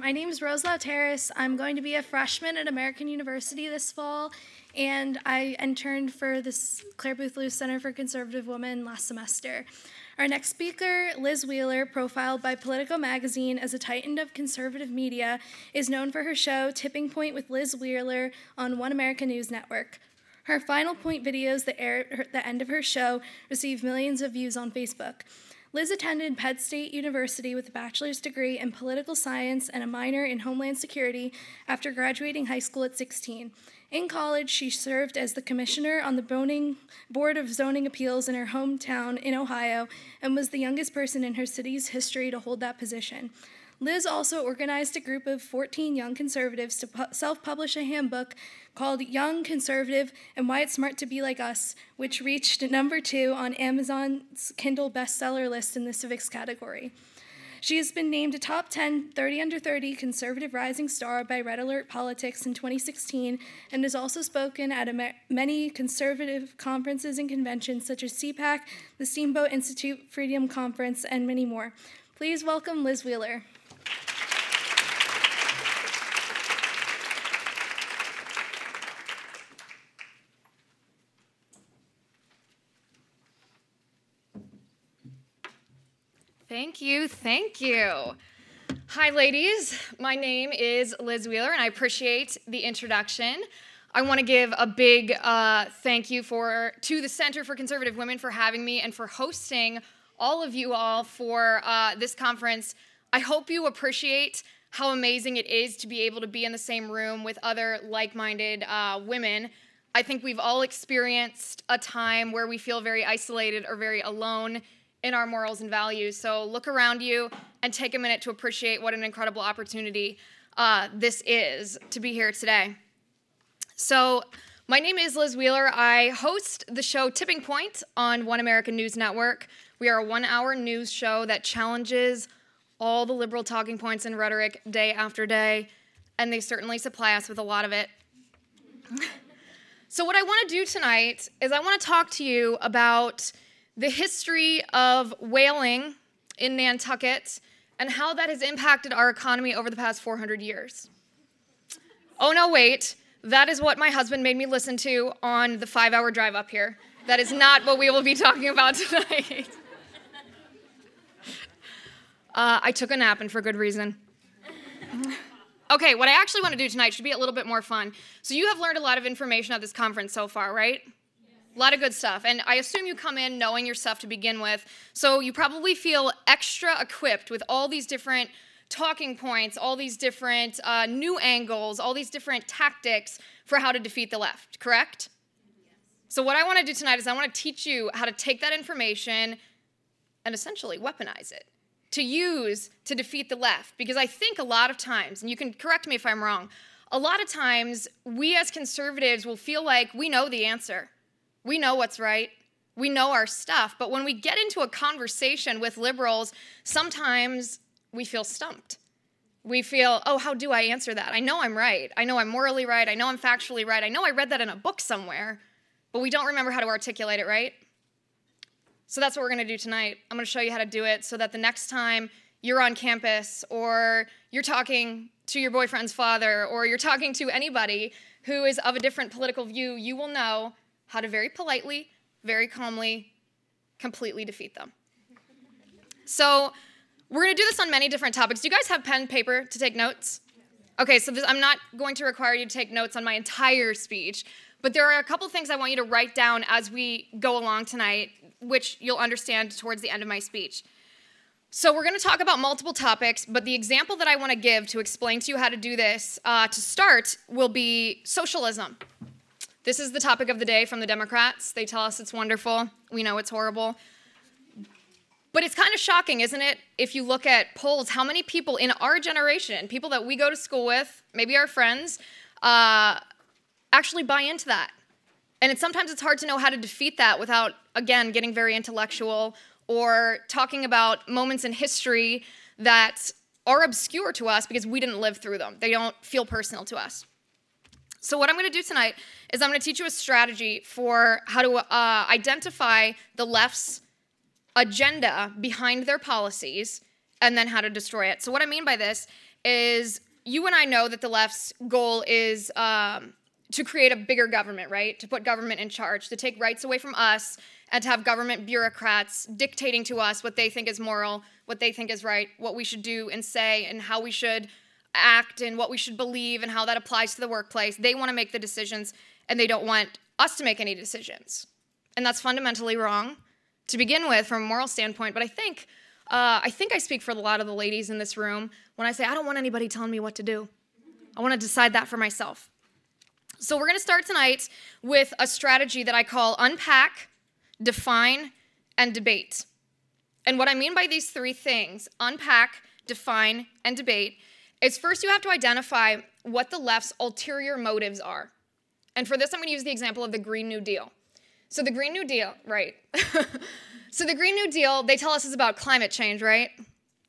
My name is Rose Lauteris. I'm going to be a freshman at American University this fall, and I interned for this Clare Boothe Luce Center for Conservative Women last semester. Our next speaker, Liz Wheeler, profiled by Politico magazine as a titan of conservative media, is known for her show Tipping Point with Liz Wheeler on One America News Network. Her final point videos that air at the end of her show received millions of views on Facebook. Liz attended Penn State University with a bachelor's degree in political science and a minor in homeland security after graduating high school at 16. In college, she served as the commissioner on the Boning Board of Zoning Appeals in her hometown in Ohio and was the youngest person in her city's history to hold that position. Liz also organized a group of 14 young conservatives to pu- self publish a handbook called Young Conservative and Why It's Smart to Be Like Us, which reached number two on Amazon's Kindle bestseller list in the civics category. She has been named a top 10 30 under 30 conservative rising star by Red Alert Politics in 2016 and has also spoken at ma- many conservative conferences and conventions such as CPAC, the Steamboat Institute Freedom Conference, and many more. Please welcome Liz Wheeler. Thank you, thank you. Hi, ladies. My name is Liz Wheeler, and I appreciate the introduction. I want to give a big uh, thank you for to the Center for Conservative Women for having me and for hosting all of you all for uh, this conference. I hope you appreciate how amazing it is to be able to be in the same room with other like-minded uh, women. I think we've all experienced a time where we feel very isolated or very alone in our morals and values. So look around you and take a minute to appreciate what an incredible opportunity uh, this is to be here today. So, my name is Liz Wheeler. I host the show Tipping Point on One American News Network. We are a one hour news show that challenges all the liberal talking points and rhetoric day after day, and they certainly supply us with a lot of it. so, what I want to do tonight is I want to talk to you about the history of whaling in Nantucket and how that has impacted our economy over the past 400 years. Oh, no, wait. That is what my husband made me listen to on the five hour drive up here. That is not what we will be talking about tonight. Uh, I took a nap and for good reason. Okay, what I actually want to do tonight should be a little bit more fun. So, you have learned a lot of information at this conference so far, right? A lot of good stuff. And I assume you come in knowing your stuff to begin with. So you probably feel extra equipped with all these different talking points, all these different uh, new angles, all these different tactics for how to defeat the left, correct? Yes. So, what I want to do tonight is I want to teach you how to take that information and essentially weaponize it to use to defeat the left. Because I think a lot of times, and you can correct me if I'm wrong, a lot of times we as conservatives will feel like we know the answer. We know what's right. We know our stuff. But when we get into a conversation with liberals, sometimes we feel stumped. We feel, oh, how do I answer that? I know I'm right. I know I'm morally right. I know I'm factually right. I know I read that in a book somewhere, but we don't remember how to articulate it right. So that's what we're going to do tonight. I'm going to show you how to do it so that the next time you're on campus or you're talking to your boyfriend's father or you're talking to anybody who is of a different political view, you will know how to very politely, very calmly, completely defeat them. So, we're going to do this on many different topics. Do you guys have pen paper to take notes? Okay, so this, I'm not going to require you to take notes on my entire speech, but there are a couple things I want you to write down as we go along tonight, which you'll understand towards the end of my speech. So, we're going to talk about multiple topics, but the example that I want to give to explain to you how to do this uh, to start will be socialism. This is the topic of the day from the Democrats. They tell us it's wonderful. We know it's horrible. But it's kind of shocking, isn't it? If you look at polls, how many people in our generation, people that we go to school with, maybe our friends, uh, actually buy into that. And it's, sometimes it's hard to know how to defeat that without, again, getting very intellectual or talking about moments in history that are obscure to us because we didn't live through them. They don't feel personal to us. So, what I'm going to do tonight is I'm going to teach you a strategy for how to uh, identify the left's agenda behind their policies and then how to destroy it. So, what I mean by this is you and I know that the left's goal is um, to create a bigger government, right? To put government in charge, to take rights away from us, and to have government bureaucrats dictating to us what they think is moral, what they think is right, what we should do and say, and how we should act, and what we should believe, and how that applies to the workplace. They want to make the decisions, and they don't want us to make any decisions. And that's fundamentally wrong to begin with from a moral standpoint. But I think, uh, I think I speak for a lot of the ladies in this room when I say I don't want anybody telling me what to do. I want to decide that for myself. So we're going to start tonight with a strategy that I call unpack, define, and debate. And what I mean by these three things unpack, define, and debate is first you have to identify what the left's ulterior motives are. And for this, I'm going to use the example of the Green New Deal. So, the Green New Deal, right. so, the Green New Deal, they tell us is about climate change, right?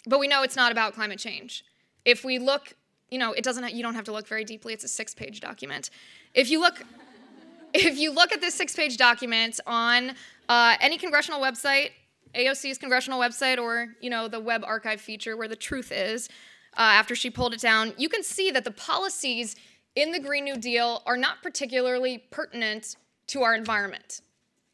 But we know it's not about climate change. If we look, you know, it doesn't, you don't have to look very deeply, it's a six page document. If you look, if you look at this six page document on uh, any congressional website, AOC's congressional website, or, you know, the web archive feature where the truth is, uh, after she pulled it down, you can see that the policies in the Green New Deal are not particularly pertinent to our environment.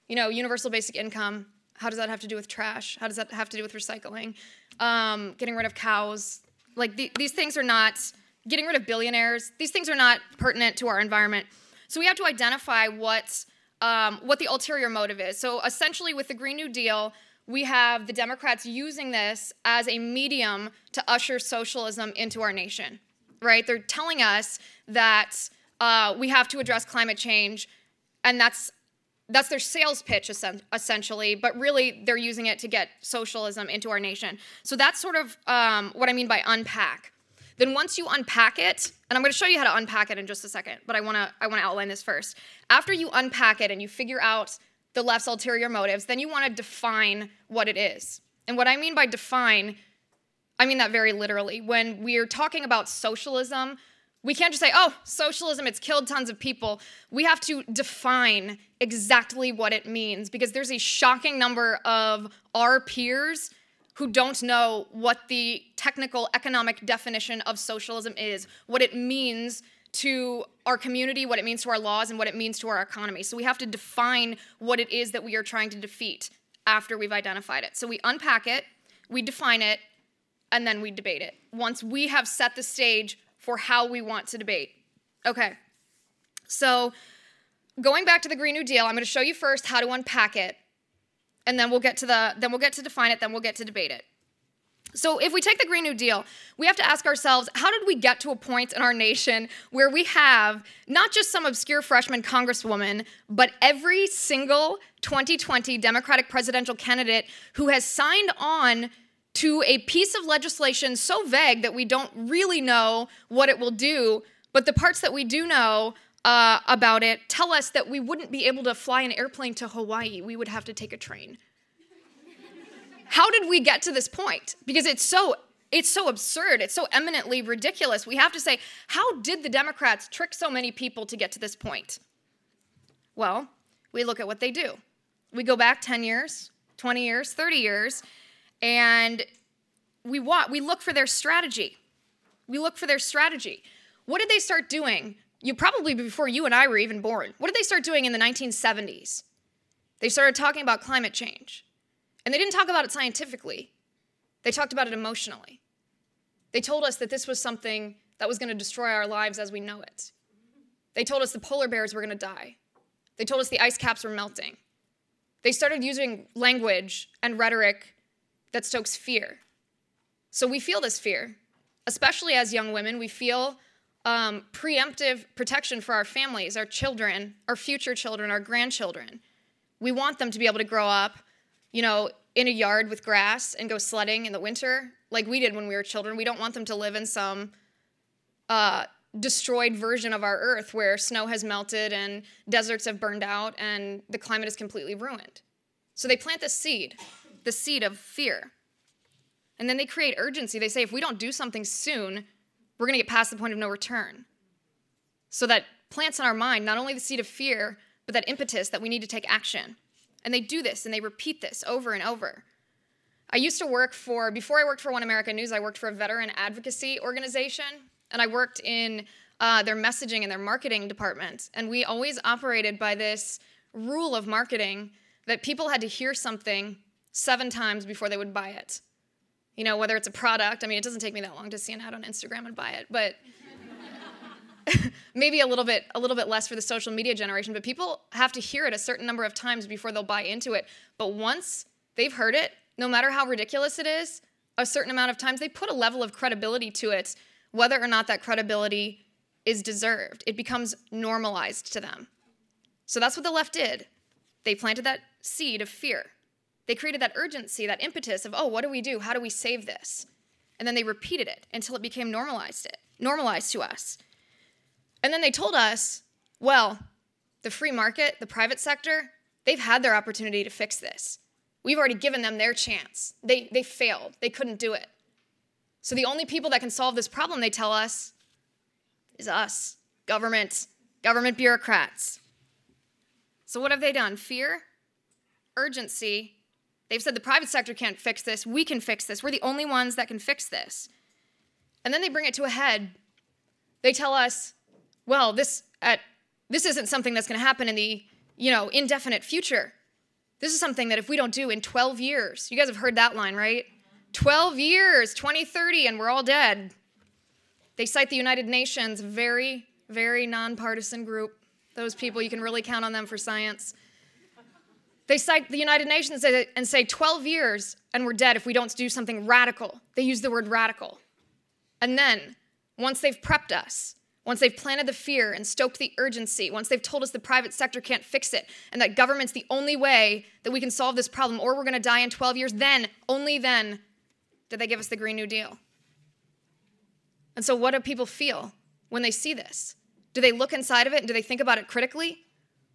You know, universal basic income, how does that have to do with trash? How does that have to do with recycling? Um, getting rid of cows. Like the, these things are not, getting rid of billionaires, these things are not pertinent to our environment. So we have to identify what, um, what the ulterior motive is. So essentially, with the Green New Deal, we have the Democrats using this as a medium to usher socialism into our nation, right? They're telling us that uh, we have to address climate change, and that's that's their sales pitch essentially but really they're using it to get socialism into our nation. So that's sort of um, what i mean by unpack. Then once you unpack it and i'm going to show you how to unpack it in just a second but i want to i want to outline this first. After you unpack it and you figure out the left's ulterior motives, then you want to define what it is. And what I mean by define, I mean that very literally. When we're talking about socialism, we can't just say, oh, socialism, it's killed tons of people. We have to define exactly what it means because there's a shocking number of our peers who don't know what the technical economic definition of socialism is, what it means to our community, what it means to our laws, and what it means to our economy. So we have to define what it is that we are trying to defeat after we've identified it. So we unpack it, we define it, and then we debate it once we have set the stage for how we want to debate. Okay, so going back to the Green New Deal, I'm going to show you first how to unpack it, and then we'll get to the then we'll get to define it, then we'll get to debate it. So, if we take the Green New Deal, we have to ask ourselves how did we get to a point in our nation where we have not just some obscure freshman congresswoman, but every single 2020 Democratic presidential candidate who has signed on to a piece of legislation so vague that we don't really know what it will do, but the parts that we do know uh, about it tell us that we wouldn't be able to fly an airplane to Hawaii, we would have to take a train how did we get to this point? Because it's so it's so absurd. It's so eminently ridiculous. We have to say, how did the Democrats trick so many people to get to this point? Well, we look at what they do. We go back 10 years, 20 years, 30 years, and we want, we look for their strategy. We look for their strategy. What did they start doing? You probably before you and I were even born. What did they start doing in the 1970s? They started talking about climate change. And they didn't talk about it scientifically, they talked about it emotionally. They told us that this was something that was going to destroy our lives as we know it. They told us the polar bears were going to die. They told us the ice caps were melting. They started using language and rhetoric that stokes fear. So we feel this fear, especially as young women. We feel um, preemptive protection for our families, our children, our future children, our grandchildren. We want them to be able to grow up you know, in a yard with grass and go sledding in the winter like we did when we were children. We don't want them to live in some uh, destroyed version of our earth where snow has melted and deserts have burned out and the climate is completely ruined. So they plant this seed, the seed of fear. And then they create urgency. They say, if we don't do something soon, we're going to get past the point of no return. So that plants in our mind not only the seed of fear, but that impetus that we need to take action. And they do this and they repeat this over and over. I used to work for, before I worked for One America News, I worked for a veteran advocacy organization, and I worked in uh, their messaging and their marketing department. And we always operated by this rule of marketing that people had to hear something seven times before they would buy it. You know, whether it's a product, I mean, it doesn't take me that long to see an ad on Instagram and buy it, but maybe a little bit a little bit less for the social media generation but people have to hear it a certain number of times before they'll buy into it. But once they've heard it no matter how ridiculous it is a certain amount of times they put a level of credibility to it whether or not that credibility is deserved. It becomes normalized to them. So that's what the left did. They planted that seed of fear. They created that urgency that impetus of oh what do we do? How do we save this? And then they repeated it until it became normalized it normalized to us and then they told us, well, the free market, the private sector, they've had their opportunity to fix this. We've already given them their chance. They, they failed, they couldn't do it. So the only people that can solve this problem, they tell us, is us government, government bureaucrats. So what have they done? Fear, urgency. They've said the private sector can't fix this. We can fix this. We're the only ones that can fix this. And then they bring it to a head. They tell us, well, this at this isn't something that's going to happen in the, you know, indefinite future. This is something that if we don't do in 12 years, you guys have heard that line, right? 12 years, 2030, and we're all dead. They cite the United Nations, very, very nonpartisan group. Those people, you can really count on them for science. They cite the United Nations and say 12 years and we're dead if we don't do something radical. They use the word radical. And then, once they've prepped us, once they've planted the fear and stoked the urgency, once they've told us the private sector can't fix it and that government's the only way that we can solve this problem or we're going to die in 12 years, then, only then, did they give us the Green New Deal. And so, what do people feel when they see this? Do they look inside of it and do they think about it critically?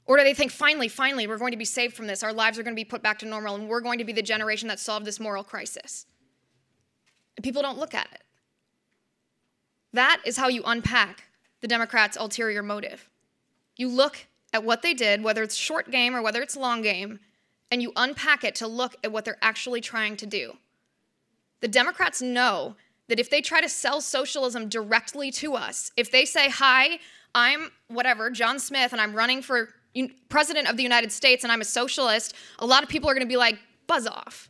Or do they think, finally, finally, we're going to be saved from this, our lives are going to be put back to normal, and we're going to be the generation that solved this moral crisis? And people don't look at it. That is how you unpack the Democrats' ulterior motive. You look at what they did, whether it's short game or whether it's long game, and you unpack it to look at what they're actually trying to do. The Democrats know that if they try to sell socialism directly to us, if they say, Hi, I'm whatever, John Smith, and I'm running for president of the United States and I'm a socialist, a lot of people are going to be like, Buzz off.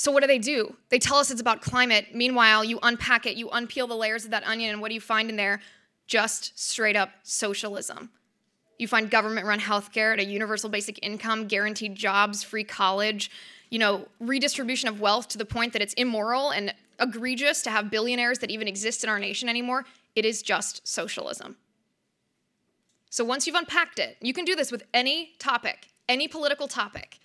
So, what do they do? They tell us it's about climate. Meanwhile, you unpack it, you unpeel the layers of that onion, and what do you find in there? Just straight up socialism. You find government run healthcare at a universal basic income, guaranteed jobs, free college, you know, redistribution of wealth to the point that it's immoral and egregious to have billionaires that even exist in our nation anymore. It is just socialism. So once you've unpacked it, you can do this with any topic, any political topic.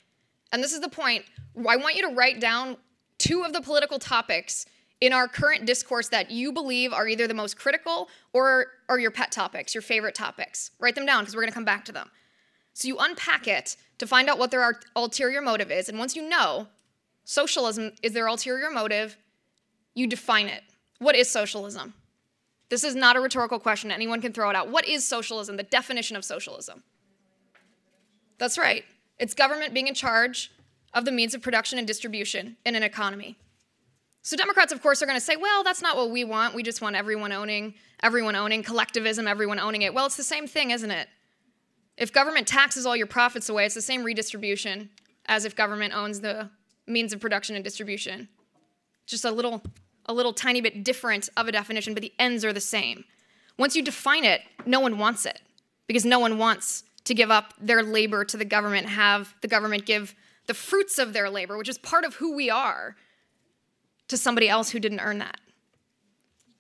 And this is the point I want you to write down two of the political topics in our current discourse that you believe are either the most critical or are your pet topics, your favorite topics. Write them down because we're going to come back to them. So you unpack it to find out what their ulterior motive is. And once you know socialism is their ulterior motive, you define it. What is socialism? This is not a rhetorical question. Anyone can throw it out. What is socialism? The definition of socialism. That's right. It's government being in charge of the means of production and distribution in an economy. So Democrats, of course, are going to say, well, that's not what we want. We just want everyone owning, everyone owning, collectivism, everyone owning it. Well, it's the same thing, isn't it? If government taxes all your profits away, it's the same redistribution as if government owns the means of production and distribution. Just a little, a little tiny bit different of a definition, but the ends are the same. Once you define it, no one wants it because no one wants to give up their labor to the government, have the government give the fruits of their labor, which is part of who we are, to somebody else who didn't earn that.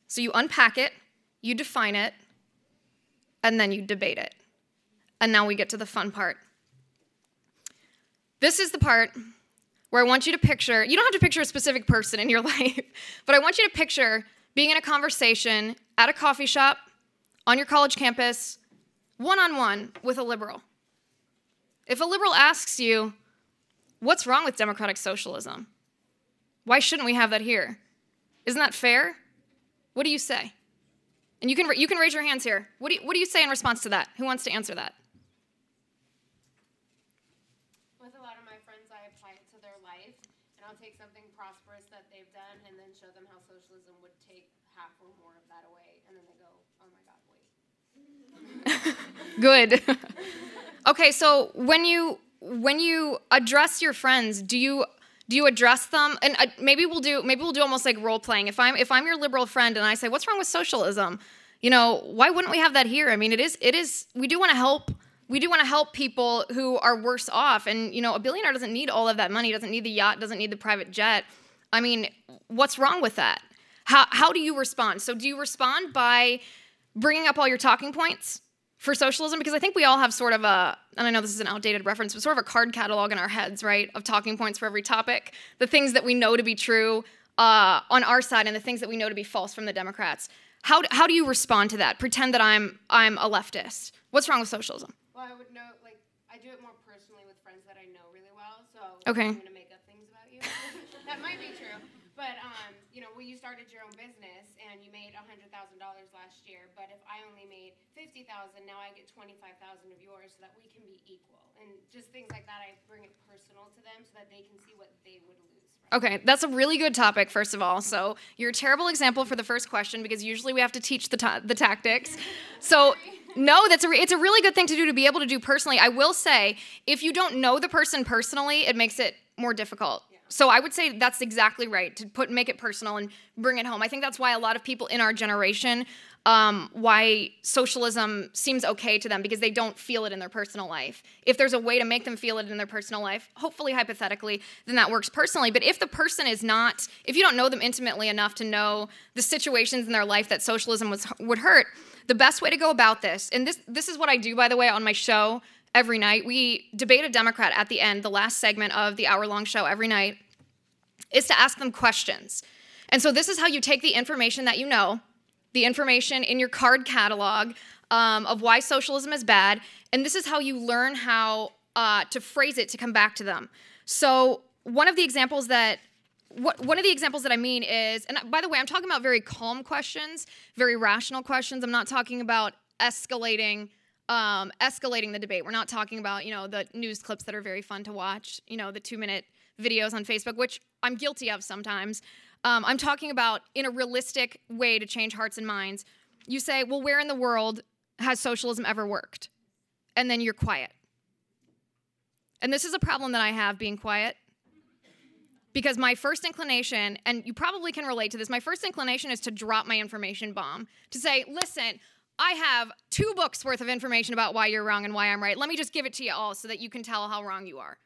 So you unpack it, you define it, and then you debate it. And now we get to the fun part. This is the part where I want you to picture, you don't have to picture a specific person in your life, but I want you to picture being in a conversation at a coffee shop, on your college campus, one on one with a liberal. If a liberal asks you, What's wrong with democratic socialism? Why shouldn't we have that here? Isn't that fair? What do you say? And you can, you can raise your hands here. What do, you, what do you say in response to that? Who wants to answer that? With a lot of my friends, I apply it to their life, and I'll take something prosperous that they've done and then show them how socialism would take half or more of that away, and then they go, "Oh my God, wait." Good. okay, so when you when you address your friends, do you do you address them? And uh, maybe we'll do maybe we'll do almost like role playing if i'm if i'm your liberal friend and i say what's wrong with socialism? You know why wouldn't we have that here? I mean it is it is we do want to help we do want to help people who are worse off. And you know a billionaire doesn't need all of that money doesn't need the yacht doesn't need the private jet. I mean what's wrong with that? How, how do you respond? So do you respond by bringing up all your talking points for socialism because I think we all have sort of a, and I know this is an outdated reference, but sort of a card catalog in our heads, right, of talking points for every topic, the things that we know to be true uh, on our side and the things that we know to be false from the Democrats. How, how do you respond to that? Pretend that I'm I'm a leftist. What's wrong with socialism? Well, I would know, like, I do it more personally with friends that I know really well, so okay. I'm gonna make up things about you. that might be true, but um, you know, when you started your own business and you made $100,000 last year, but if I only made 50,000, now I get 25,000 of yours so that we can be equal. And just things like that, I bring it personal to them so that they can see what they would lose. Okay, that's a really good topic, first of all. So you're a terrible example for the first question because usually we have to teach the, ta- the tactics. So no, that's a re- it's a really good thing to do to be able to do personally. I will say, if you don't know the person personally, it makes it more difficult. So I would say that's exactly right to put make it personal and bring it home. I think that's why a lot of people in our generation, um, why socialism seems okay to them because they don't feel it in their personal life. If there's a way to make them feel it in their personal life, hopefully hypothetically, then that works personally. But if the person is not, if you don't know them intimately enough to know the situations in their life that socialism was, would hurt, the best way to go about this, and this this is what I do by the way on my show every night. We debate a Democrat at the end, the last segment of the hour long show every night, is to ask them questions. And so this is how you take the information that you know, the information in your card catalog um, of why socialism is bad, and this is how you learn how uh, to phrase it to come back to them. So one of the examples that what, one of the examples that I mean is, and by the way, I'm talking about very calm questions, very rational questions. I'm not talking about escalating um, escalating the debate. We're not talking about, you know, the news clips that are very fun to watch, you know, the two minute videos on Facebook, which I'm guilty of sometimes. Um, I'm talking about in a realistic way to change hearts and minds. You say, well, where in the world has socialism ever worked? And then you're quiet. And this is a problem that I have being quiet. Because my first inclination, and you probably can relate to this, my first inclination is to drop my information bomb. To say, listen, I have two books worth of information about why you're wrong and why I'm right. Let me just give it to you all so that you can tell how wrong you are.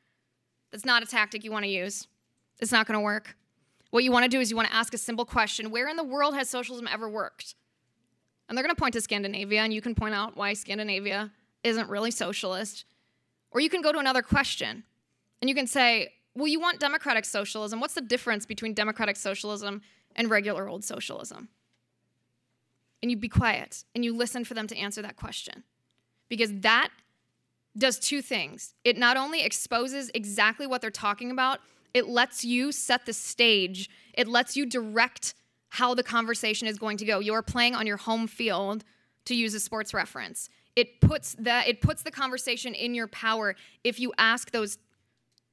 That's not a tactic you want to use. It's not going to work. What you want to do is you want to ask a simple question Where in the world has socialism ever worked? And they're going to point to Scandinavia, and you can point out why Scandinavia isn't really socialist. Or you can go to another question, and you can say, Well, you want democratic socialism. What's the difference between democratic socialism and regular old socialism? And you be quiet and you listen for them to answer that question. Because that does two things. It not only exposes exactly what they're talking about, it lets you set the stage, it lets you direct how the conversation is going to go. You're playing on your home field to use a sports reference. It puts the it puts the conversation in your power if you ask those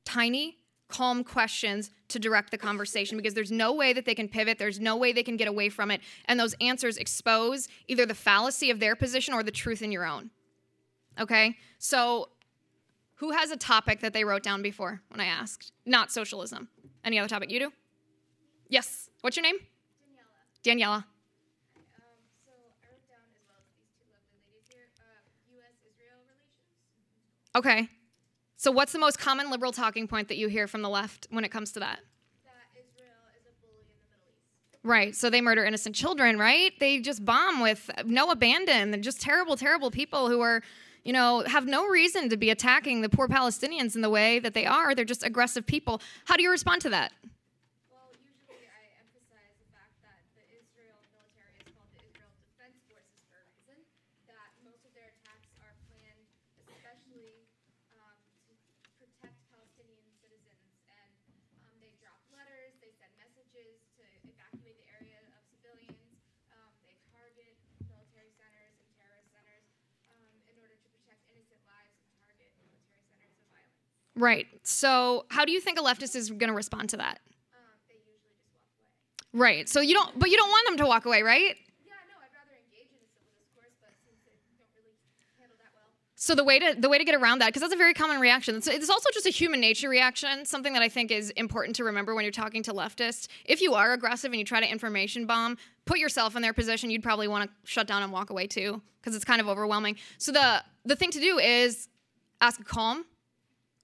tiny calm questions to direct the conversation because there's no way that they can pivot, there's no way they can get away from it, and those answers expose either the fallacy of their position or the truth in your own. Okay? So, who has a topic that they wrote down before when I asked? Not socialism. Any other topic? You do? Yes. What's your name? Daniela. Daniela. Okay. So, what's the most common liberal talking point that you hear from the left when it comes to that? That Israel is a bully in the Middle East. Right. So they murder innocent children, right? They just bomb with no abandon. They're just terrible, terrible people who are, you know, have no reason to be attacking the poor Palestinians in the way that they are. They're just aggressive people. How do you respond to that? Well, usually I emphasize the fact that the Israel military is called the Israel Defense Forces for a reason. That most of their attacks are planned, especially um, to protect Palestinian citizens, and um, they drop letters, they send messages to evacuate the area of civilians. Um, they target military centers and terrorist centers um, in order to protect innocent lives and target military centers of violence. Right. So how do you think a leftist is going to respond to that? Um, right. So you don't, but you don't want them to walk away, right? Yeah, no, I'd rather engage in a civil discourse, but since they don't really handle that well. So the way to the way to get around that, because that's a very common reaction. It's, it's also just a human nature reaction. Something that I think is important to remember when you're talking to leftists. If you are aggressive and you try to information bomb, put yourself in their position. You'd probably want to shut down and walk away too, because it's kind of overwhelming. So the the thing to do is ask a calm,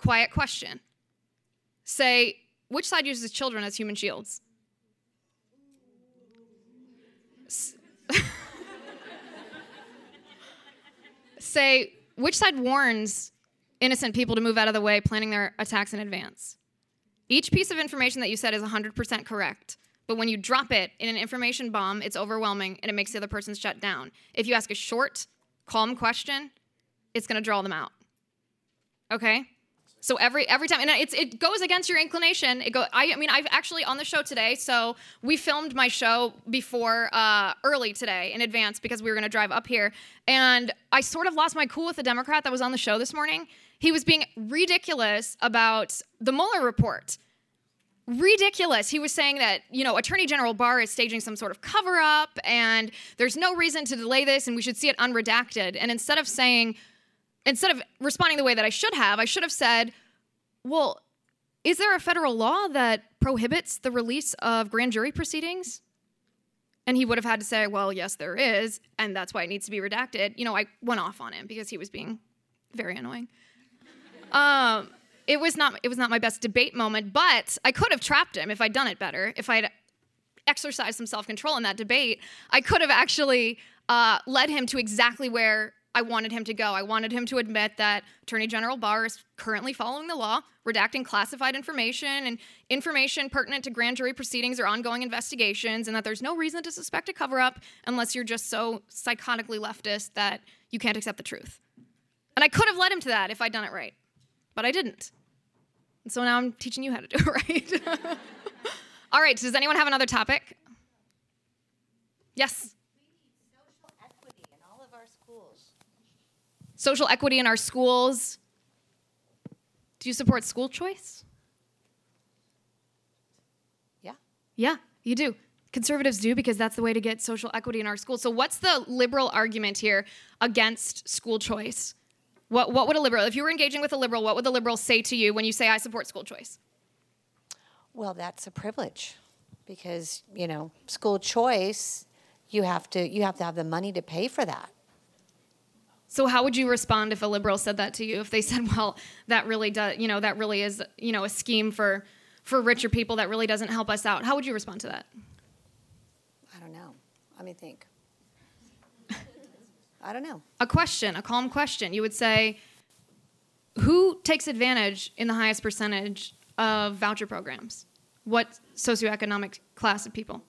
quiet question. Say which side uses children as human shields. Say which side warns innocent people to move out of the way, planning their attacks in advance. Each piece of information that you said is 100% correct, but when you drop it in an information bomb, it's overwhelming and it makes the other person shut down. If you ask a short, calm question, it's going to draw them out. Okay? So every every time, and it's it goes against your inclination. It go. I, I mean, I've actually on the show today. So we filmed my show before uh, early today in advance because we were going to drive up here, and I sort of lost my cool with the Democrat that was on the show this morning. He was being ridiculous about the Mueller report. Ridiculous. He was saying that, you know, Attorney General Barr is staging some sort of cover up and there's no reason to delay this and we should see it unredacted. And instead of saying, instead of responding the way that I should have, I should have said, well, is there a federal law that prohibits the release of grand jury proceedings? And he would have had to say, well, yes, there is, and that's why it needs to be redacted. You know, I went off on him because he was being very annoying. Um, it was not it was not my best debate moment, but I could have trapped him if I'd done it better. If I'd exercised some self control in that debate, I could have actually uh, led him to exactly where I wanted him to go. I wanted him to admit that Attorney General Barr is currently following the law, redacting classified information and information pertinent to grand jury proceedings or ongoing investigations, and that there's no reason to suspect a cover up unless you're just so psychotically leftist that you can't accept the truth. And I could have led him to that if I'd done it right, but I didn't. And so now I'm teaching you how to do it right. All right, so does anyone have another topic? Yes. social equity in all of our schools. Social equity in our schools. Do you support school choice? Yeah. Yeah, you do. Conservatives do because that's the way to get social equity in our schools. So, what's the liberal argument here against school choice? What, what would a liberal, if you were engaging with a liberal, what would the liberal say to you when you say, I support school choice? Well, that's a privilege because, you know, school choice, you have to you have to have the money to pay for that. So how would you respond if a liberal said that to you? If they said, "Well, that really does, you know, that really is, you know, a scheme for for richer people that really doesn't help us out." How would you respond to that? I don't know. Let me think. I don't know. A question, a calm question. You would say, "Who takes advantage in the highest percentage of voucher programs? What socioeconomic class of people?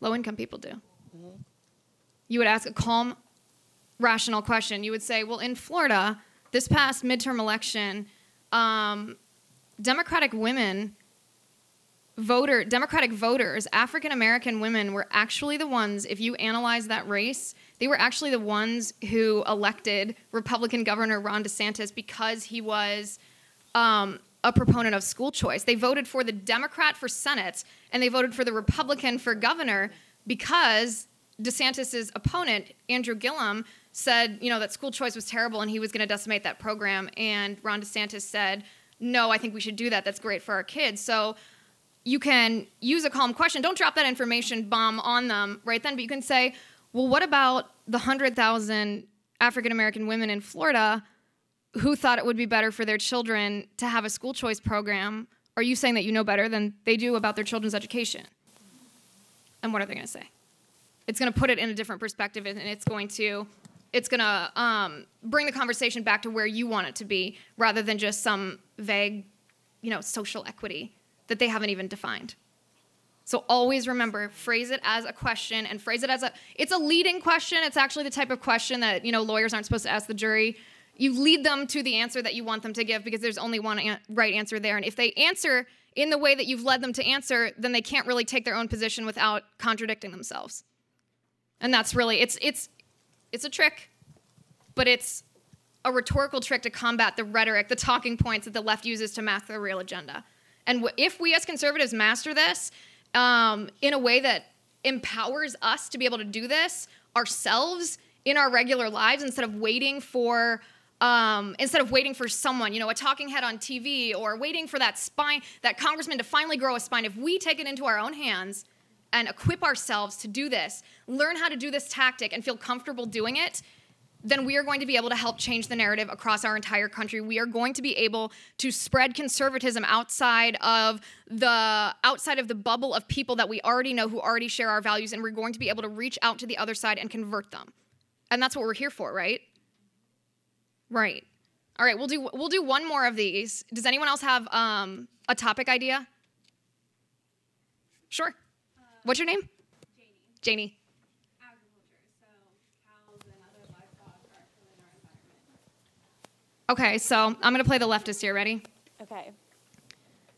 Low income people do." Mm-hmm. You would ask a calm, rational question. You would say, "Well, in Florida, this past midterm election, um, Democratic women." voter democratic voters african american women were actually the ones if you analyze that race they were actually the ones who elected republican governor ron desantis because he was um, a proponent of school choice they voted for the democrat for senate and they voted for the republican for governor because desantis's opponent andrew gillum said you know that school choice was terrible and he was going to decimate that program and ron desantis said no i think we should do that that's great for our kids so you can use a calm question. Don't drop that information bomb on them right then, but you can say, well, what about the 100,000 African American women in Florida who thought it would be better for their children to have a school choice program? Are you saying that you know better than they do about their children's education? And what are they going to say? It's going to put it in a different perspective and it's going to it's going to um, bring the conversation back to where you want it to be rather than just some vague, you know, social equity that they haven't even defined. So always remember, phrase it as a question and phrase it as a it's a leading question. It's actually the type of question that, you know, lawyers aren't supposed to ask the jury. You lead them to the answer that you want them to give because there's only one an- right answer there. And if they answer in the way that you've led them to answer, then they can't really take their own position without contradicting themselves. And that's really it's it's it's a trick, but it's a rhetorical trick to combat the rhetoric, the talking points that the left uses to mask their real agenda. And if we as conservatives master this, um, in a way that empowers us to be able to do this ourselves in our regular lives instead of waiting for um, instead of waiting for someone, you know, a talking head on TV or waiting for that spine, that congressman to finally grow a spine, if we take it into our own hands and equip ourselves to do this, learn how to do this tactic and feel comfortable doing it, then we are going to be able to help change the narrative across our entire country. We are going to be able to spread conservatism outside of the outside of the bubble of people that we already know who already share our values and we're going to be able to reach out to the other side and convert them. And that's what we're here for, right? Right. All right, we'll do we'll do one more of these. Does anyone else have um, a topic idea? Sure. What's your name? Janie. Janie. Okay, so I'm going to play the leftist here. Ready? Okay.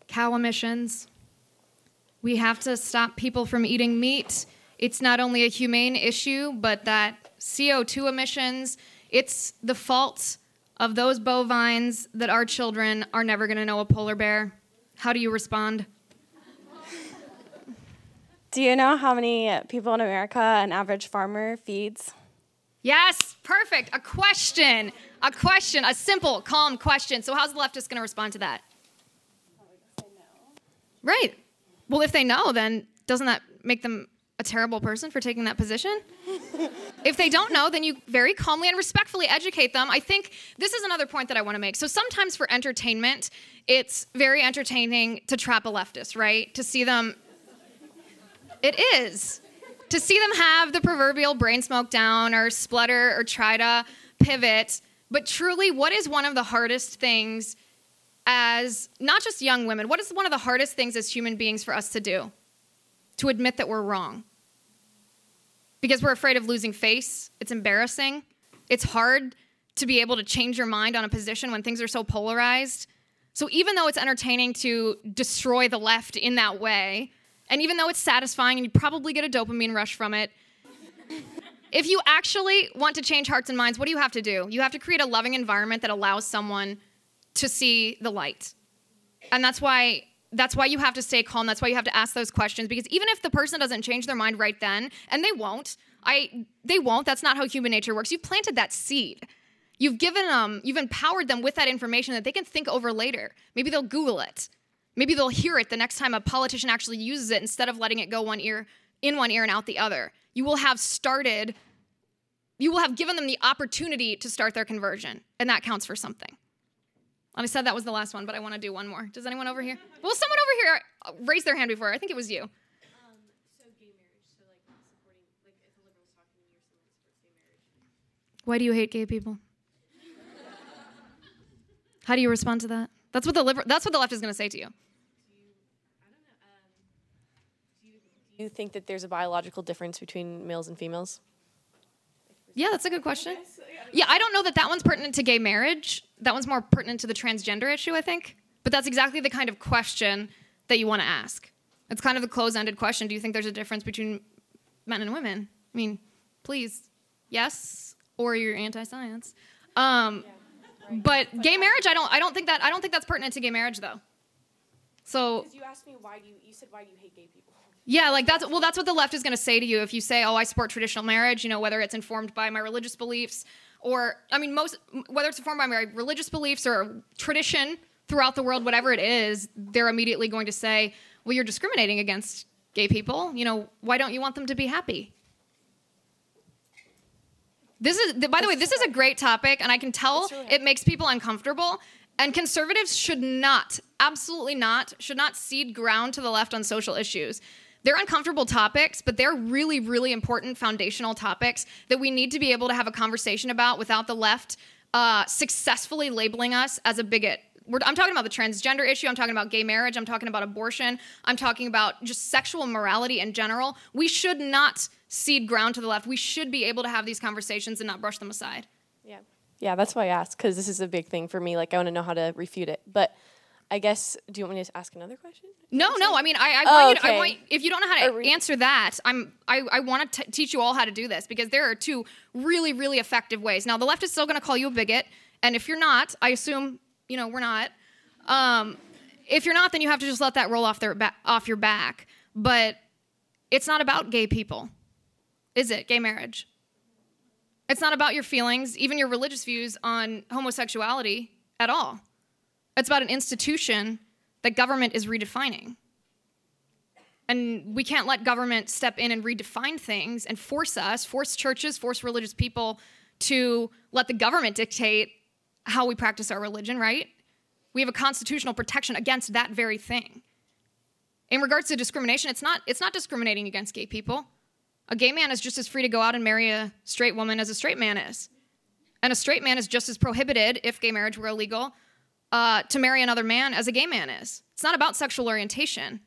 Cow emissions. We have to stop people from eating meat. It's not only a humane issue, but that CO2 emissions, it's the fault of those bovines that our children are never going to know a polar bear. How do you respond? Do you know how many people in America an average farmer feeds? Yes, perfect. A question. A question. A simple, calm question. So, how's the leftist going to respond to that? Right. Well, if they know, then doesn't that make them a terrible person for taking that position? if they don't know, then you very calmly and respectfully educate them. I think this is another point that I want to make. So sometimes for entertainment, it's very entertaining to trap a leftist, right? To see them. It is. To see them have the proverbial brain smoke down or splutter or try to pivot. But truly, what is one of the hardest things as not just young women, what is one of the hardest things as human beings for us to do? To admit that we're wrong because we're afraid of losing face. It's embarrassing. It's hard to be able to change your mind on a position when things are so polarized. So even though it's entertaining to destroy the left in that way, and even though it's satisfying and you probably get a dopamine rush from it, if you actually want to change hearts and minds, what do you have to do? You have to create a loving environment that allows someone to see the light. And that's why that's why you have to stay calm. That's why you have to ask those questions because even if the person doesn't change their mind right then, and they won't, I they won't. That's not how human nature works. You've planted that seed. You've given them, you've empowered them with that information that they can think over later. Maybe they'll Google it. Maybe they'll hear it the next time a politician actually uses it instead of letting it go one ear in one ear and out the other. You will have started, you will have given them the opportunity to start their conversion, and that counts for something. And I said that was the last one, but I want to do one more. Does anyone over here? Well, someone over here uh, raised their hand before. I think it was you. Why do you hate gay people? How do you respond to that? That's what the liber- that's what the left is going to say to you. Do you think that there's a biological difference between males and females? Yeah, that's a good question. Yeah, I don't know that that one's pertinent to gay marriage. That one's more pertinent to the transgender issue, I think. But that's exactly the kind of question that you want to ask. It's kind of a close-ended question. Do you think there's a difference between men and women? I mean, please, yes, or you're anti-science. Um, but gay marriage, I don't, I don't think that, I don't think that's pertinent to gay marriage, though. So you asked me why do you, you said why do you hate gay people? yeah, like that's well, that's what the left is going to say to you if you say, "Oh, I support traditional marriage," you know, whether it's informed by my religious beliefs or, I mean, most whether it's informed by my religious beliefs or tradition throughout the world, whatever it is, they're immediately going to say, "Well, you're discriminating against gay people. You know, why don't you want them to be happy?" This is, by the way, this is a great topic, and I can tell it makes people uncomfortable. And conservatives should not, absolutely not, should not cede ground to the left on social issues. They're uncomfortable topics, but they're really, really important foundational topics that we need to be able to have a conversation about without the left uh, successfully labeling us as a bigot. We're, I'm talking about the transgender issue. I'm talking about gay marriage. I'm talking about abortion. I'm talking about just sexual morality in general. We should not cede ground to the left. We should be able to have these conversations and not brush them aside. Yeah. Yeah, that's why I asked because this is a big thing for me. Like, I want to know how to refute it. But I guess, do you want me to ask another question? No, no. I mean, I, I Oh, want you to, I want if you don't know how to we- answer that, I'm I, I want to teach you all how to do this because there are two really really effective ways. Now, the left is still going to call you a bigot, and if you're not, I assume you know we're not. Um, if you're not, then you have to just let that roll off their ba- off your back. But it's not about gay people, is it? Gay marriage. It's not about your feelings, even your religious views on homosexuality at all. It's about an institution that government is redefining. And we can't let government step in and redefine things and force us, force churches, force religious people to let the government dictate how we practice our religion, right? We have a constitutional protection against that very thing. In regards to discrimination, it's not it's not discriminating against gay people. A gay man is just as free to go out and marry a straight woman as a straight man is. And a straight man is just as prohibited, if gay marriage were illegal, uh, to marry another man as a gay man is. It's not about sexual orientation.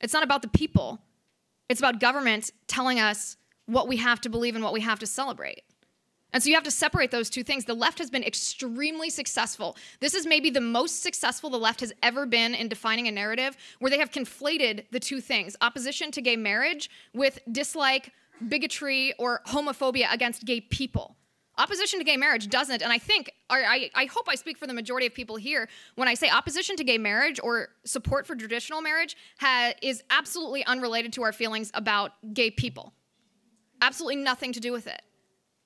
It's not about the people. It's about government telling us what we have to believe and what we have to celebrate. And so you have to separate those two things. The left has been extremely successful. This is maybe the most successful the left has ever been in defining a narrative where they have conflated the two things opposition to gay marriage with dislike, bigotry, or homophobia against gay people. Opposition to gay marriage doesn't, and I think, I, I hope I speak for the majority of people here when I say opposition to gay marriage or support for traditional marriage ha- is absolutely unrelated to our feelings about gay people. Absolutely nothing to do with it.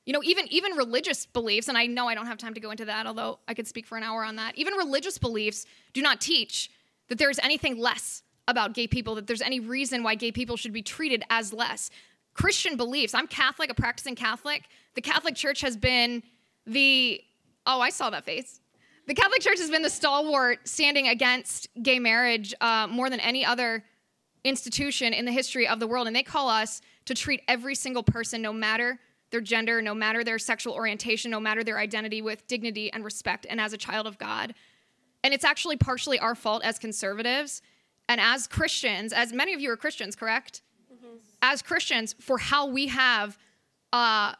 You know, even even religious beliefs, and I know I don't have time to go into that, although I could speak for an hour on that. Even religious beliefs do not teach that there is anything less about gay people, that there's any reason why gay people should be treated as less. Christian beliefs. I'm Catholic, a practicing Catholic. The Catholic Church has been the oh, I saw that face. The Catholic Church has been the stalwart standing against gay marriage uh, more than any other institution in the history of the world, and they call us to treat every single person, no matter their gender, no matter their sexual orientation, no matter their identity, with dignity and respect, and as a child of God. And it's actually partially our fault as conservatives and as Christians, as many of you are Christians, correct? As Christians, for how we have uh,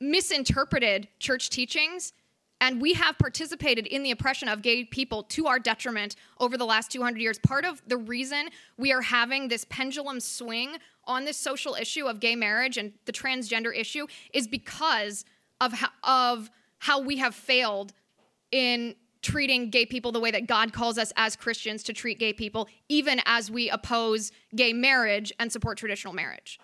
misinterpreted church teachings and we have participated in the oppression of gay people to our detriment over the last 200 years. Part of the reason we are having this pendulum swing on this social issue of gay marriage and the transgender issue is because of how, of how we have failed in treating gay people the way that God calls us as Christians to treat gay people, even as we oppose gay marriage and support traditional marriage.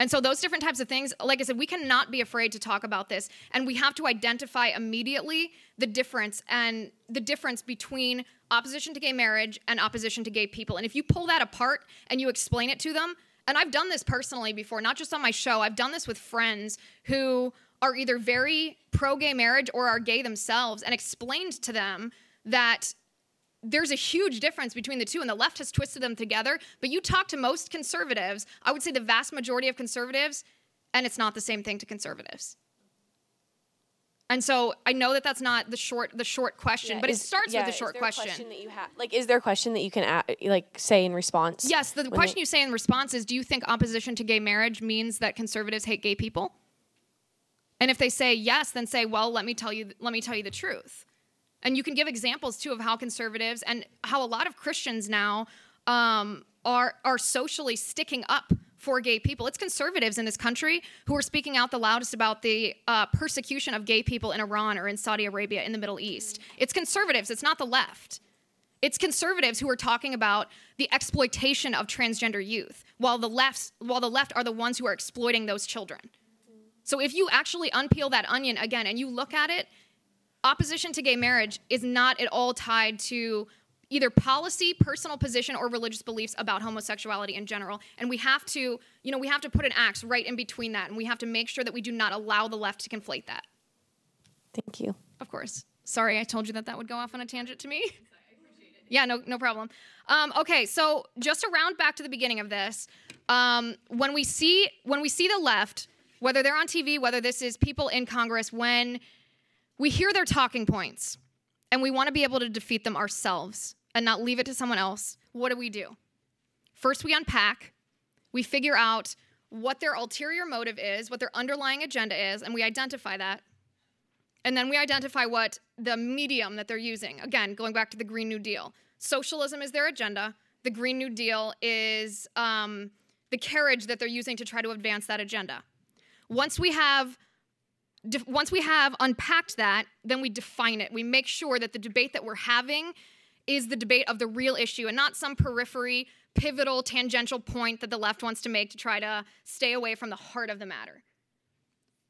And so, those different types of things, like I said, we cannot be afraid to talk about this. And we have to identify immediately the difference and the difference between opposition to gay marriage and opposition to gay people. And if you pull that apart and you explain it to them, and I've done this personally before, not just on my show, I've done this with friends who are either very pro gay marriage or are gay themselves, and explained to them that there's a huge difference between the two, and the left has twisted them together. But you talk to most conservatives, I would say the vast majority of conservatives, and it's not the same thing to conservatives. And so I know that that's not the short the short question, Yeah, but is- it starts yeah, with a is short there question. that you have, like, is there a question that you can a- like say in response? Yes, the when question they- you say in response is Do you think opposition to gay marriage means that conservatives hate gay people? And if they say yes, then say, Well, let me tell you, let me tell you the truth. And you can give examples too of how conservatives and how a lot of Christians now um, are, are socially sticking up for gay people. It's conservatives in this country who are speaking out the loudest about the uh, persecution of gay people in Iran or in Saudi Arabia in the Middle East. It's conservatives, it's not the left. It's conservatives who are talking about the exploitation of transgender youth, while the left, while the left are the ones who are exploiting those children. So if you actually unpeel that onion again and you look at it, opposition to gay marriage is not at all tied to either policy, personal position, or religious beliefs about homosexuality in general. And we have to, you know, we have to put an axe right in between that, and we have to make sure that we do not allow the left to conflate that. Thank you. Of course. Sorry, I told you that that would go off on a tangent to me. Yeah, no, no problem. Um, okay, so just to round back to the beginning of this, um, when we see when we see the left, whether they're on TV, whether this is people in Congress, when we hear their talking points, and we want to be able to defeat them ourselves and not leave it to someone else, what do we do? First, we unpack. We figure out what their ulterior motive is, what their underlying agenda is, and we identify that. And then we identify what the medium that they're using. Again, going back to the Green New Deal. Socialism is their agenda. The Green New Deal is um, the carriage that they're using to try to advance that agenda. Once we have once we have unpacked that, then we define it. We make sure that the debate that we're having is the debate of the real issue and not some periphery, pivotal, tangential point that the left wants to make to try to stay away from the heart of the matter.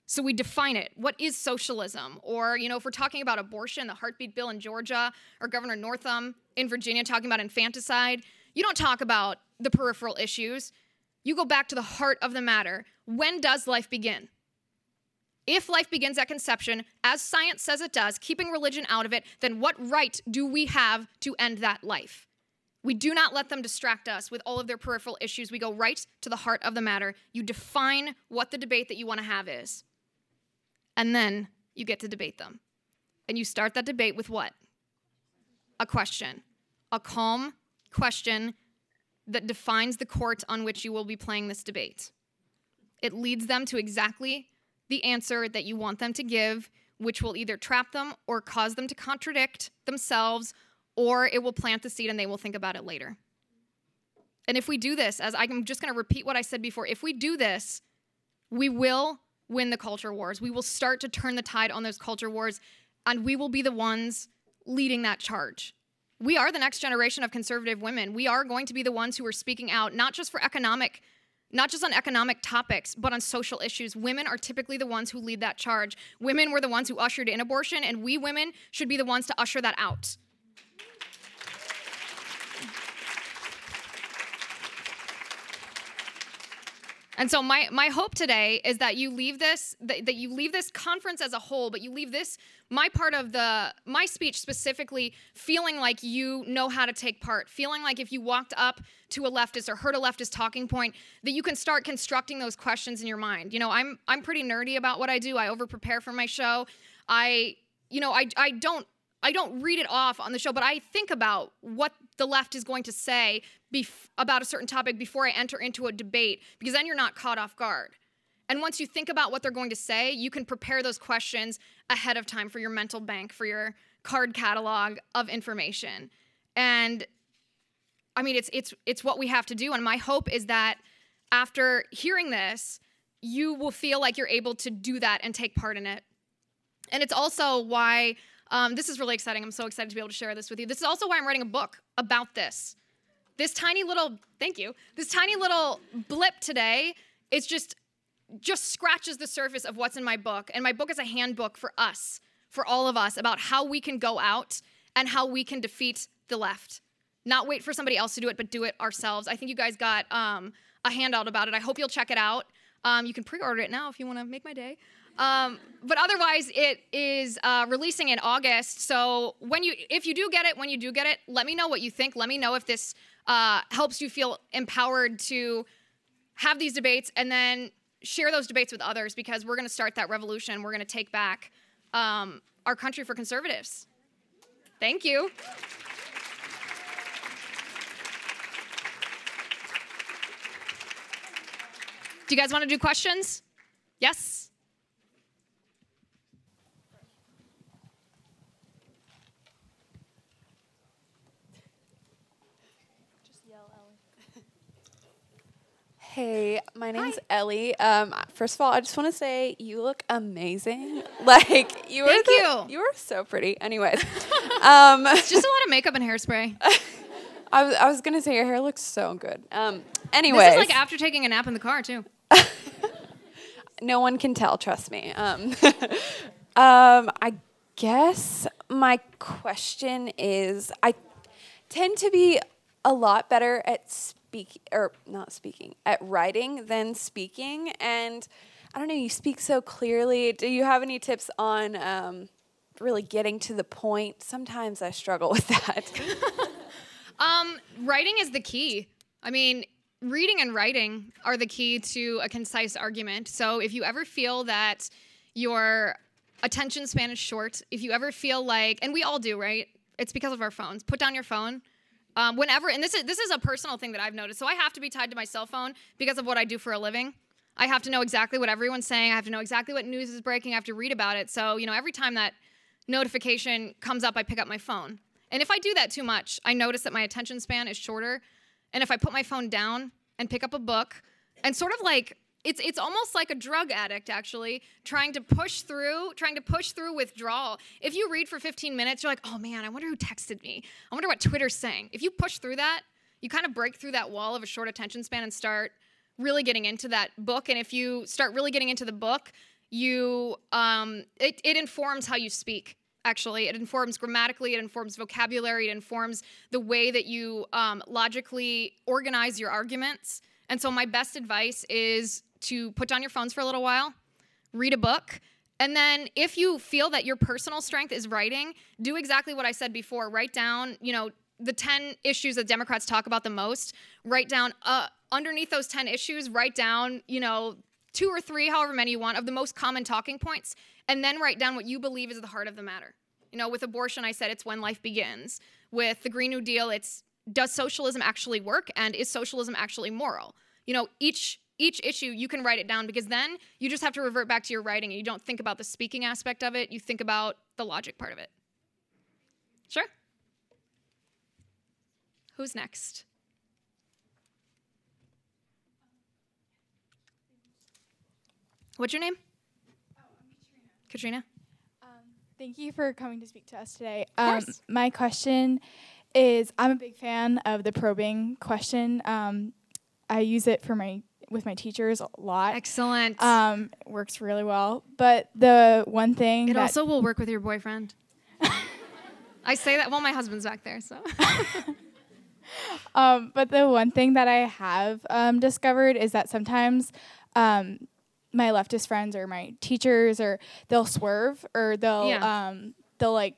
So we define it. What is socialism? Or, you know, if we're talking about abortion, the heartbeat bill in Georgia, or Governor Northam in Virginia talking about infanticide, you don't talk about the peripheral issues. You go back to the heart of the matter. When does life begin? If life begins at conception, as science says it does, keeping religion out of it, then what right do we have to end that life? We do not let them distract us with all of their peripheral issues. We go right to the heart of the matter. You define what the debate that you want to have is. And then you get to debate them. And you start that debate with what? A question. A calm question that defines the court on which you will be playing this debate. It leads them to exactly the answer that you want them to give, which will either trap them or cause them to contradict themselves, or it will plant the seed and they will think about it later. And if we do this, as I'm just going to repeat what I said before, if we do this, we will win the culture wars. We will start to turn the tide on those culture wars, and we will be the ones leading that charge. We are the next generation of conservative women. We are going to be the ones who are speaking out, not just for economic, not just on economic topics, but on social issues. Women are typically the ones who lead that charge. Women were the ones who ushered in abortion, and we women should be the ones to usher that out. And so my my hope today is that you leave this that, that you leave this conference as a whole, but you leave this my part of the my speech specifically feeling like you know how to take part, feeling like if you walked up to a leftist or heard a leftist talking point that you can start constructing those questions in your mind. You know, I'm I'm pretty nerdy about what I do. I over prepare for my show. I you know, I I don't I don't read it off on the show, but I think about what the left is going to say bef- about a certain topic before I enter into a debate, because then you're not caught off guard. And once you think about what they're going to say, you can prepare those questions ahead of time for your mental bank, for your card catalog of information. And I mean, it's it's it's what we have to do. And my hope is that after hearing this, you will feel like you're able to do that and take part in it. And it's also why um, this is really exciting. I'm so excited to be able to share this with you. This is also why I'm writing a book about this. This tiny little, thank you, this tiny little blip today is just just scratches the surface of what's in my book. And my book is a handbook for us, for all of us, about how we can go out and how we can defeat the left. Not wait for somebody else to do it, but do it ourselves. I think you guys got um, a handout about it. I hope you'll check it out. Um, you can pre-order it now if you want to make my day. Um, but otherwise, it is uh, releasing in August. So when you, if you do get it, when you do get it, let me know what you think. Let me know if this uh, helps you feel empowered to have these debates, and then share those debates with others because we're going to start that revolution. We're going to take back um, our country for conservatives. Thank you. Do you guys want to do questions? Yes? Hey, my name's Ellie. Um, first of all, I just want to say you look amazing. Like you Thank are. you. You are so pretty. Anyways, um, It's just a lot of makeup and hairspray. I was I was gonna say your hair looks so good. Um, anyways, This is like after taking a nap in the car, too. no one can tell. Trust me. Um, um, I guess my question is, I tend to be a lot better at speak or not speaking at writing than speaking, and I don't know. You speak so clearly. Do you have any tips on um, really getting to the point? Sometimes I struggle with that. Um, writing is the key. I mean, reading and writing are the key to a concise argument. So if you ever feel that your attention span is short, if you ever feel like, and we all do, right? It's because of our phones. Put down your phone. Um, whenever, and this is this is a personal thing that I've noticed. So I have to be tied to my cell phone because of what I do for a living. I have to know exactly what everyone's saying. I have to know exactly what news is breaking. I have to read about it. So you know, every time that notification comes up, I pick up my phone. And if I do that too much, I notice that my attention span is shorter. And if I put my phone down and pick up a book and sort of like it's it's almost like a drug addict actually trying to push through, trying to push through withdrawal. If you read for 15 minutes, you're like, "Oh man, I wonder who texted me. I wonder what Twitter's saying." If you push through that, you kind of break through that wall of a short attention span and start really getting into that book. And if you start really getting into the book, you um, it, it informs how you speak actually it informs grammatically it informs vocabulary it informs the way that you um, logically organize your arguments and so my best advice is to put down your phones for a little while read a book and then if you feel that your personal strength is writing do exactly what i said before. Write down you know the 10 issues that democrats talk about the most. Write down uh, underneath those 10 issues write down you know two or three however many you want of the most common talking points and then write down what you believe is the heart of the matter. You know with abortion i said it's when life begins. With the green new deal it's does socialism actually work and is socialism actually moral? You know each each issue you can write it down because then you just have to revert back to your writing and you don't think about the speaking aspect of it you think about the logic part of it. Sure? Who's next? What's your name? Katrina. Katrina. Thank you for coming to speak to us today. Of Um, my question is I'm a big fan of the probing question. Um, I use it for my with my teachers a lot. excellent Um, it works really well. But the one thing It also will work with your boyfriend. I say that. Well, my husband's back there, so. Um, but the one thing that I have um, discovered is that sometimes um, my leftist friends or my teachers or they'll swerve or they'll Yeah. um, they'll like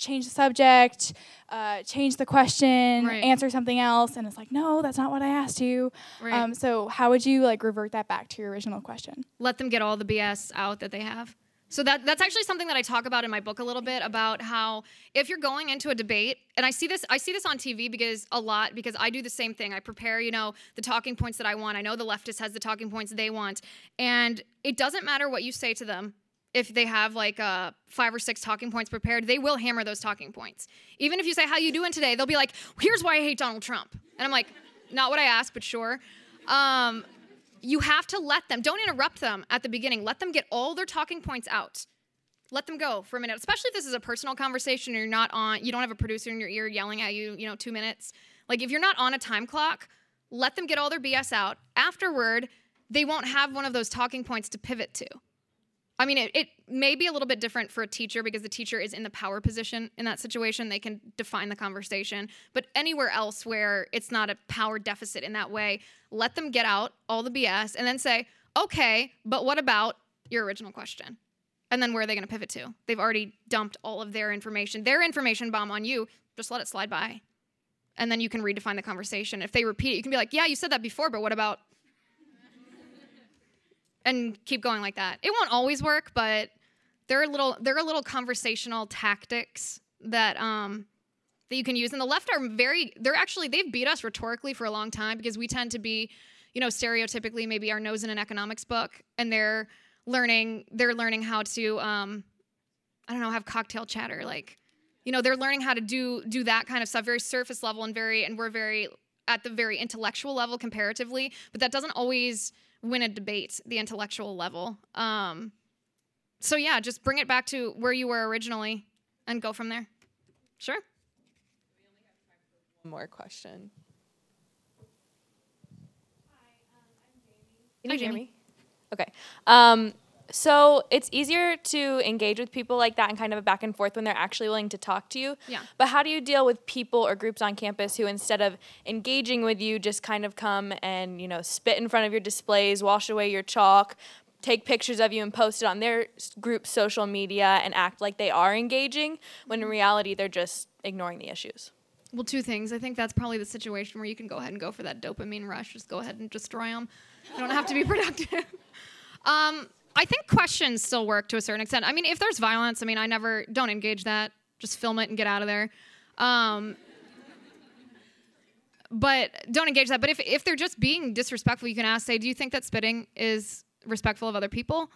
change the subject, uh, change the question, Right. answer something else, and it's like, no, that's not what I asked you. Right. Um, so how would you like revert that back to your original question? Let them get all the BS out that they have. So that that's actually something that I talk about in my book a little bit about how if you're going into a debate, and I see this I see this on TV because a lot because I do the same thing. I prepare, you know, the talking points that I want. I know the leftist has the talking points they want, and it doesn't matter what you say to them. If they have like uh, five or six talking points prepared, they will hammer those talking points. Even if you say how you doing today, they'll be like, "Here's why I hate Donald Trump," and I'm like, "Not what I asked, but sure." Um, you have to let them don't interrupt them at the beginning. Let them get all their talking points out. Let them go for a minute especially if this is a personal conversation and you're not on you don't have a producer in your ear yelling at you you know two minutes. Like if you're not on a time clock let them get all their bs out. Afterward they won't have one of those talking points to pivot to I mean, it, it may be a little bit different for a teacher because the teacher is in the power position in that situation. They can define the conversation. But anywhere else where it's not a power deficit in that way, let them get out all the BS and then say, okay, but what about your original question? And then where are they going to pivot to? They've already dumped all of their information, their information bomb on you. Just let it slide by. And then you can redefine the conversation. If they repeat it, you can be like, yeah, you said that before, but what about and keep going like that. It won't always work, but there are little there are little conversational tactics that um that you can use. And the left are very they're actually they've beat us rhetorically for a long time because we tend to be, you know, stereotypically maybe our nose in an economics book and they're learning they're learning how to um I don't know, have cocktail chatter like you know, they're learning how to do do that kind of stuff very surface level and very and we're very at the very intellectual level comparatively, but that doesn't always win a debate, the intellectual level. Um, so yeah, just bring it back to where you were originally and go from there. Sure. One more question. Hi, um, I'm Jamie. Hi, Jamie. Okay. Um, so it's easier to engage with people like that and kind of a back and forth when they're actually willing to talk to you. Yeah. But how do you deal with people or groups on campus who instead of engaging with you just kind of come and, you know, spit in front of your displays, wash away your chalk, take pictures of you and post it on their group social media and act like they are engaging when in reality they're just ignoring the issues? Well, two things. I think that's probably the situation where you can go ahead and go for that dopamine rush. Just go ahead and destroy them. You don't have to be productive. um, I think questions still work to a certain extent. I mean, if there's violence, I mean, I never don't engage that. Just film it and get out of there. Um, but don't engage that. But if if they're just being disrespectful, you can ask, say, do you think that spitting is respectful of other people?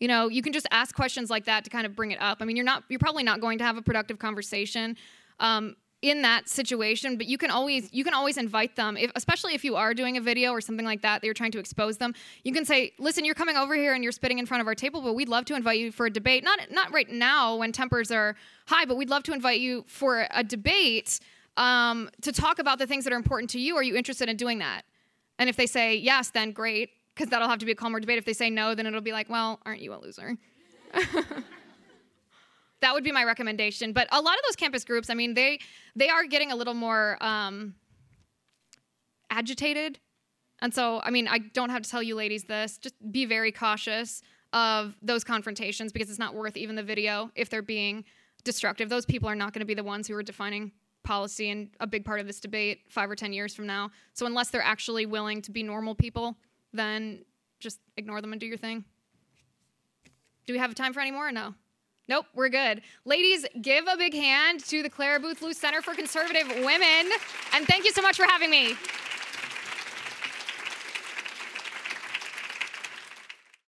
You know, you can just ask questions like that to kind of bring it up. I mean, you're not you're probably not going to have a productive conversation. Um, in that situation but you can always you can always invite them. If, especially if you are doing a video or something like that that you're trying to expose them you can say listen you're coming over here and you're spitting in front of our table but we'd love to invite you for a debate. Not not right now when tempers are high but we'd love to invite you for a debate um, to talk about the things that are important to you. Are you interested in doing that? And if they say yes then great because that'll have to be a calmer debate. If they say no then it'll be like well aren't you a loser that would be my recommendation. But a lot of those campus groups, I mean, they they are getting a little more um, agitated, and so I mean, I don't have to tell you ladies this. Just be very cautious of those confrontations because it's not worth even the video if they're being destructive. Those people are not going to be the ones who are defining policy and a big part of this debate five or ten years from now. So unless they're actually willing to be normal people, then just ignore them and do your thing. Do we have time for any more or no? Nope, we're good. Ladies, give a big hand to the Clara Boothe Luce Center for Conservative Women. And thank you so much for having me.